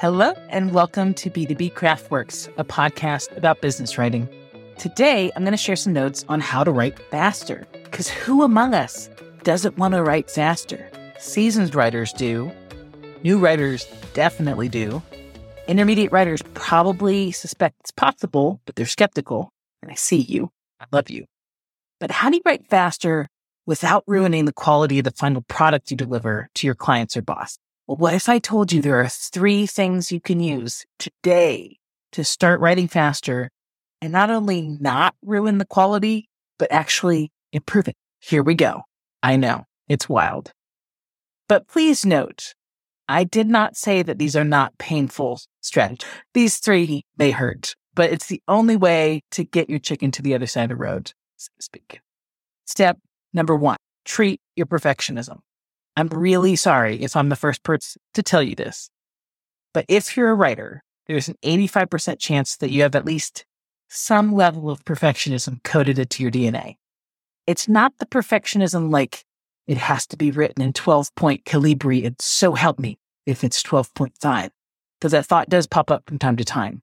Hello, and welcome to B2B Craftworks, a podcast about business writing. Today, I'm going to share some notes on how to write faster. Because who among us doesn't want to write faster? Seasoned writers do. New writers definitely do. Intermediate writers probably suspect it's possible, but they're skeptical. And I see you. I love you. But how do you write faster without ruining the quality of the final product you deliver to your clients or boss? What if I told you there are three things you can use today to start writing faster and not only not ruin the quality, but actually improve it? Here we go. I know it's wild. But please note, I did not say that these are not painful strategies. These three may hurt, but it's the only way to get your chicken to the other side of the road, so to speak. Step number one, treat your perfectionism. I'm really sorry if I'm the first person to tell you this. But if you're a writer, there's an 85% chance that you have at least some level of perfectionism coded into your DNA. It's not the perfectionism like it has to be written in 12 point Calibri and so help me if it's 12.5, because that thought does pop up from time to time.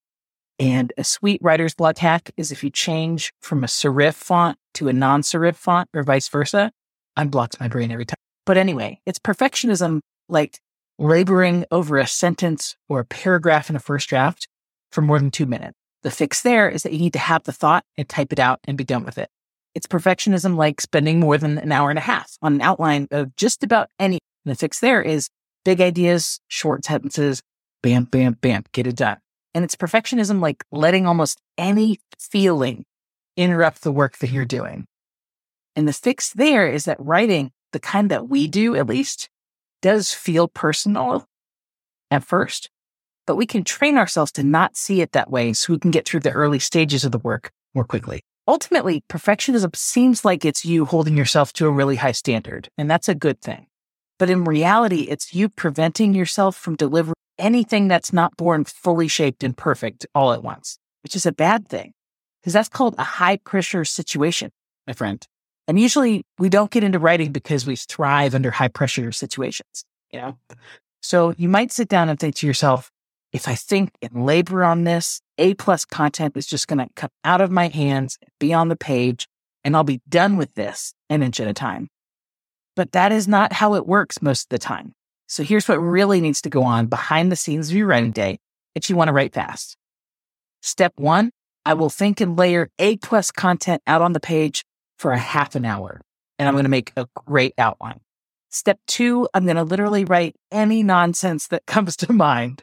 And a sweet writer's block hack is if you change from a serif font to a non serif font or vice versa, unblocks my brain every time. But anyway, it's perfectionism like laboring over a sentence or a paragraph in a first draft for more than two minutes. The fix there is that you need to have the thought and type it out and be done with it. It's perfectionism like spending more than an hour and a half on an outline of just about any. And the fix there is big ideas, short sentences, bam, bam, bam, get it done. And it's perfectionism like letting almost any feeling interrupt the work that you're doing. And the fix there is that writing the kind that we do, at least, does feel personal at first, but we can train ourselves to not see it that way so we can get through the early stages of the work more quickly. Ultimately, perfectionism seems like it's you holding yourself to a really high standard, and that's a good thing. But in reality, it's you preventing yourself from delivering anything that's not born fully shaped and perfect all at once, which is a bad thing because that's called a high pressure situation, my friend. And usually we don't get into writing because we thrive under high pressure situations, you know? So you might sit down and think to yourself, if I think and labor on this, A plus content is just going to come out of my hands, be on the page, and I'll be done with this an inch at a time. But that is not how it works most of the time. So here's what really needs to go on behind the scenes of your writing day if you want to write fast. Step one, I will think and layer A plus content out on the page for a half an hour and I'm going to make a great outline. Step two, I'm going to literally write any nonsense that comes to mind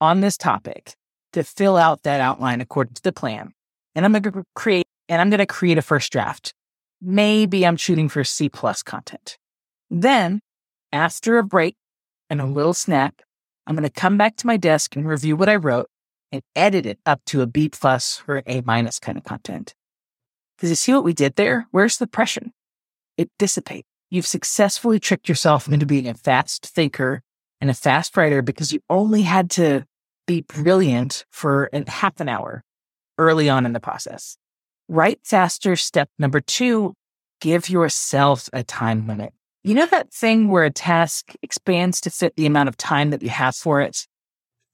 on this topic to fill out that outline according to the plan. And I'm going to create, and I'm going to create a first draft. Maybe I'm shooting for C plus content. Then after a break and a little snack, I'm going to come back to my desk and review what I wrote and edit it up to a B plus or A minus kind of content. Because you see what we did there? Where's the pressure? It dissipates. You've successfully tricked yourself into being a fast thinker and a fast writer because you only had to be brilliant for a half an hour early on in the process. Write faster. Step number two, give yourself a time limit. You know that thing where a task expands to fit the amount of time that you have for it?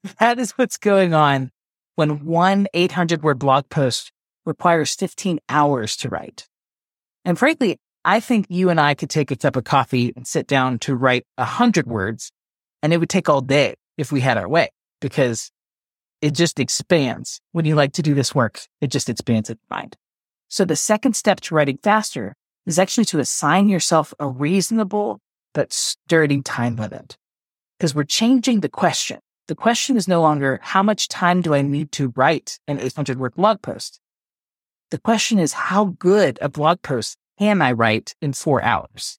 That is what's going on when one 800 word blog post requires 15 hours to write. And frankly, I think you and I could take a cup of coffee and sit down to write a hundred words and it would take all day if we had our way because it just expands. When you like to do this work, it just expands its mind. So the second step to writing faster is actually to assign yourself a reasonable but sturdy time limit because we're changing the question. The question is no longer how much time do I need to write an 800 word blog post? The question is, how good a blog post can I write in four hours?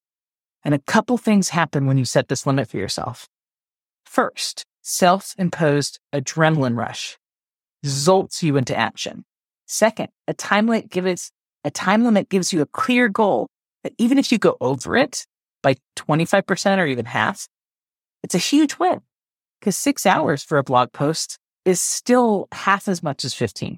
And a couple things happen when you set this limit for yourself. First, self imposed adrenaline rush zolts you into action. Second, a time limit gives a time limit gives you a clear goal that even if you go over it by 25% or even half, it's a huge win because six hours for a blog post is still half as much as 15.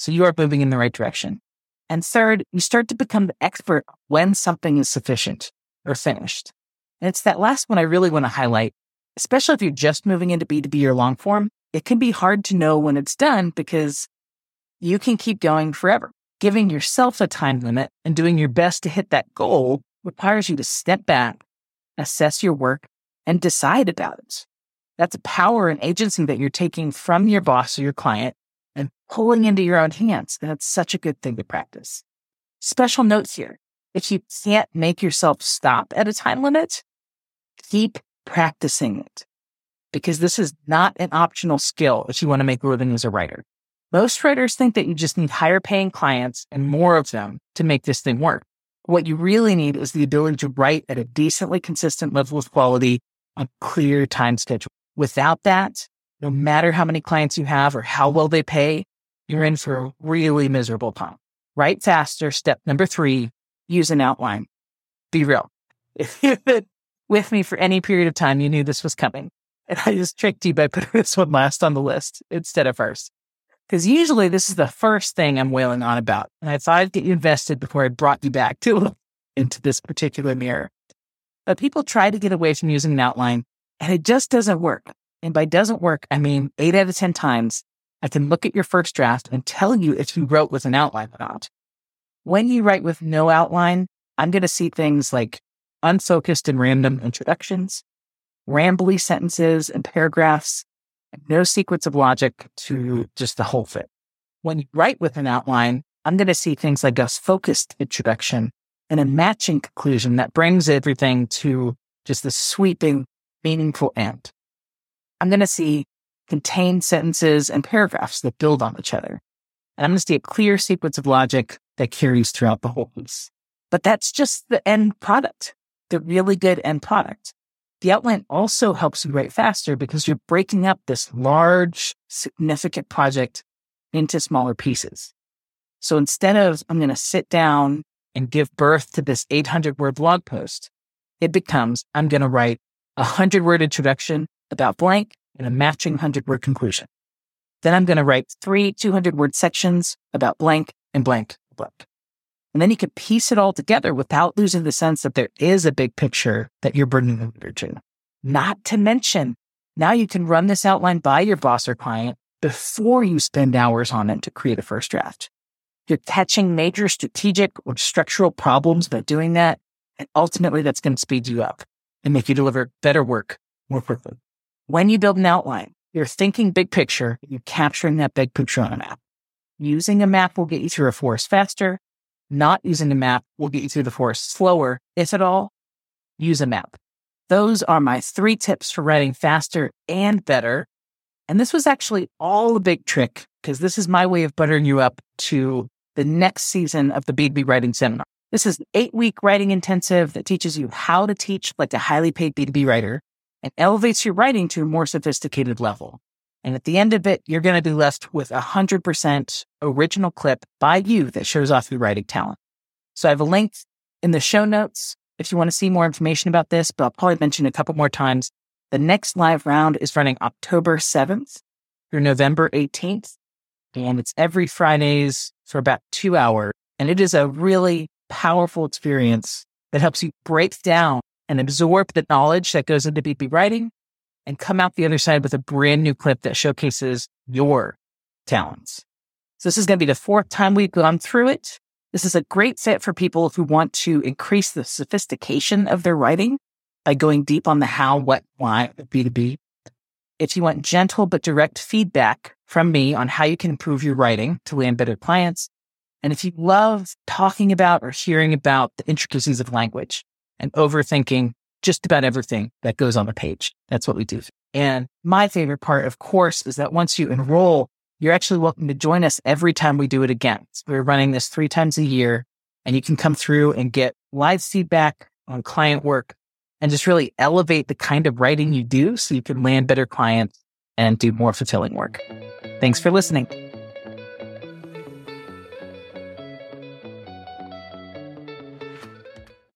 So you are moving in the right direction. And third, you start to become the expert when something is sufficient or finished. And it's that last one I really want to highlight especially if you're just moving into B2B or long form, it can be hard to know when it's done because you can keep going forever. Giving yourself a time limit and doing your best to hit that goal requires you to step back, assess your work, and decide about it. That's a power and agency that you're taking from your boss or your client and pulling into your own hands. That's such a good thing to practice. Special notes here. If you can't make yourself stop at a time limit, keep practicing it because this is not an optional skill if you want to make a living as a writer. Most writers think that you just need higher paying clients and more of them to make this thing work. What you really need is the ability to write at a decently consistent level of quality on clear time schedule. Without that, no matter how many clients you have or how well they pay, you're in for a really miserable time. Write faster. Step number three, use an outline. Be real. If you've been with me for any period of time, you knew this was coming. And I just tricked you by putting this one last on the list instead of first. Because usually this is the first thing I'm wailing on about. And I thought I'd get you invested before I brought you back to look into this particular mirror. But people try to get away from using an outline and it just doesn't work. And by doesn't work, I mean eight out of 10 times, I can look at your first draft and tell you if you wrote with an outline or not. When you write with no outline, I'm going to see things like unfocused and random introductions, rambly sentences and paragraphs, and no sequence of logic to just the whole thing. When you write with an outline, I'm going to see things like a focused introduction and a matching conclusion that brings everything to just the sweeping, meaningful end. I'm going to see contained sentences and paragraphs that build on each other. And I'm going to see a clear sequence of logic that carries throughout the whole piece. But that's just the end product, the really good end product. The outline also helps you write faster because you're breaking up this large, significant project into smaller pieces. So instead of, I'm going to sit down and give birth to this 800 word blog post, it becomes, I'm going to write a 100 word introduction about blank and a matching 100 word conclusion. Then I'm going to write three 200 word sections about blank and blank, and blank. And then you can piece it all together without losing the sense that there is a big picture that you're bringing the reader to. Not to mention, now you can run this outline by your boss or client before you spend hours on it to create a first draft. You're catching major strategic or structural problems by doing that. And ultimately, that's going to speed you up and make you deliver better work more quickly. When you build an outline, you're thinking big picture, you're capturing that big picture on a map. Using a map will get you through a forest faster. Not using a map will get you through the forest slower. If at all, use a map. Those are my three tips for writing faster and better. And this was actually all a big trick because this is my way of buttering you up to the next season of the B2B writing seminar. This is an eight week writing intensive that teaches you how to teach like a highly paid B2B writer and elevates your writing to a more sophisticated level. And at the end of it, you're going to be left with a hundred percent original clip by you that shows off your writing talent. So I have a link in the show notes if you want to see more information about this, but I'll probably mention a couple more times. The next live round is running October 7th through November 18th. And it's every Fridays for about two hours. And it is a really powerful experience that helps you break down and absorb the knowledge that goes into B2B writing and come out the other side with a brand new clip that showcases your talents. So this is going to be the fourth time we've gone through it. This is a great fit for people who want to increase the sophistication of their writing by going deep on the how, what, why of B2B. If you want gentle but direct feedback from me on how you can improve your writing to land better clients, and if you love talking about or hearing about the intricacies of language and overthinking just about everything that goes on the page, that's what we do. And my favorite part, of course, is that once you enroll, you're actually welcome to join us every time we do it again. So we're running this three times a year and you can come through and get live feedback on client work and just really elevate the kind of writing you do so you can land better clients and do more fulfilling work. Thanks for listening.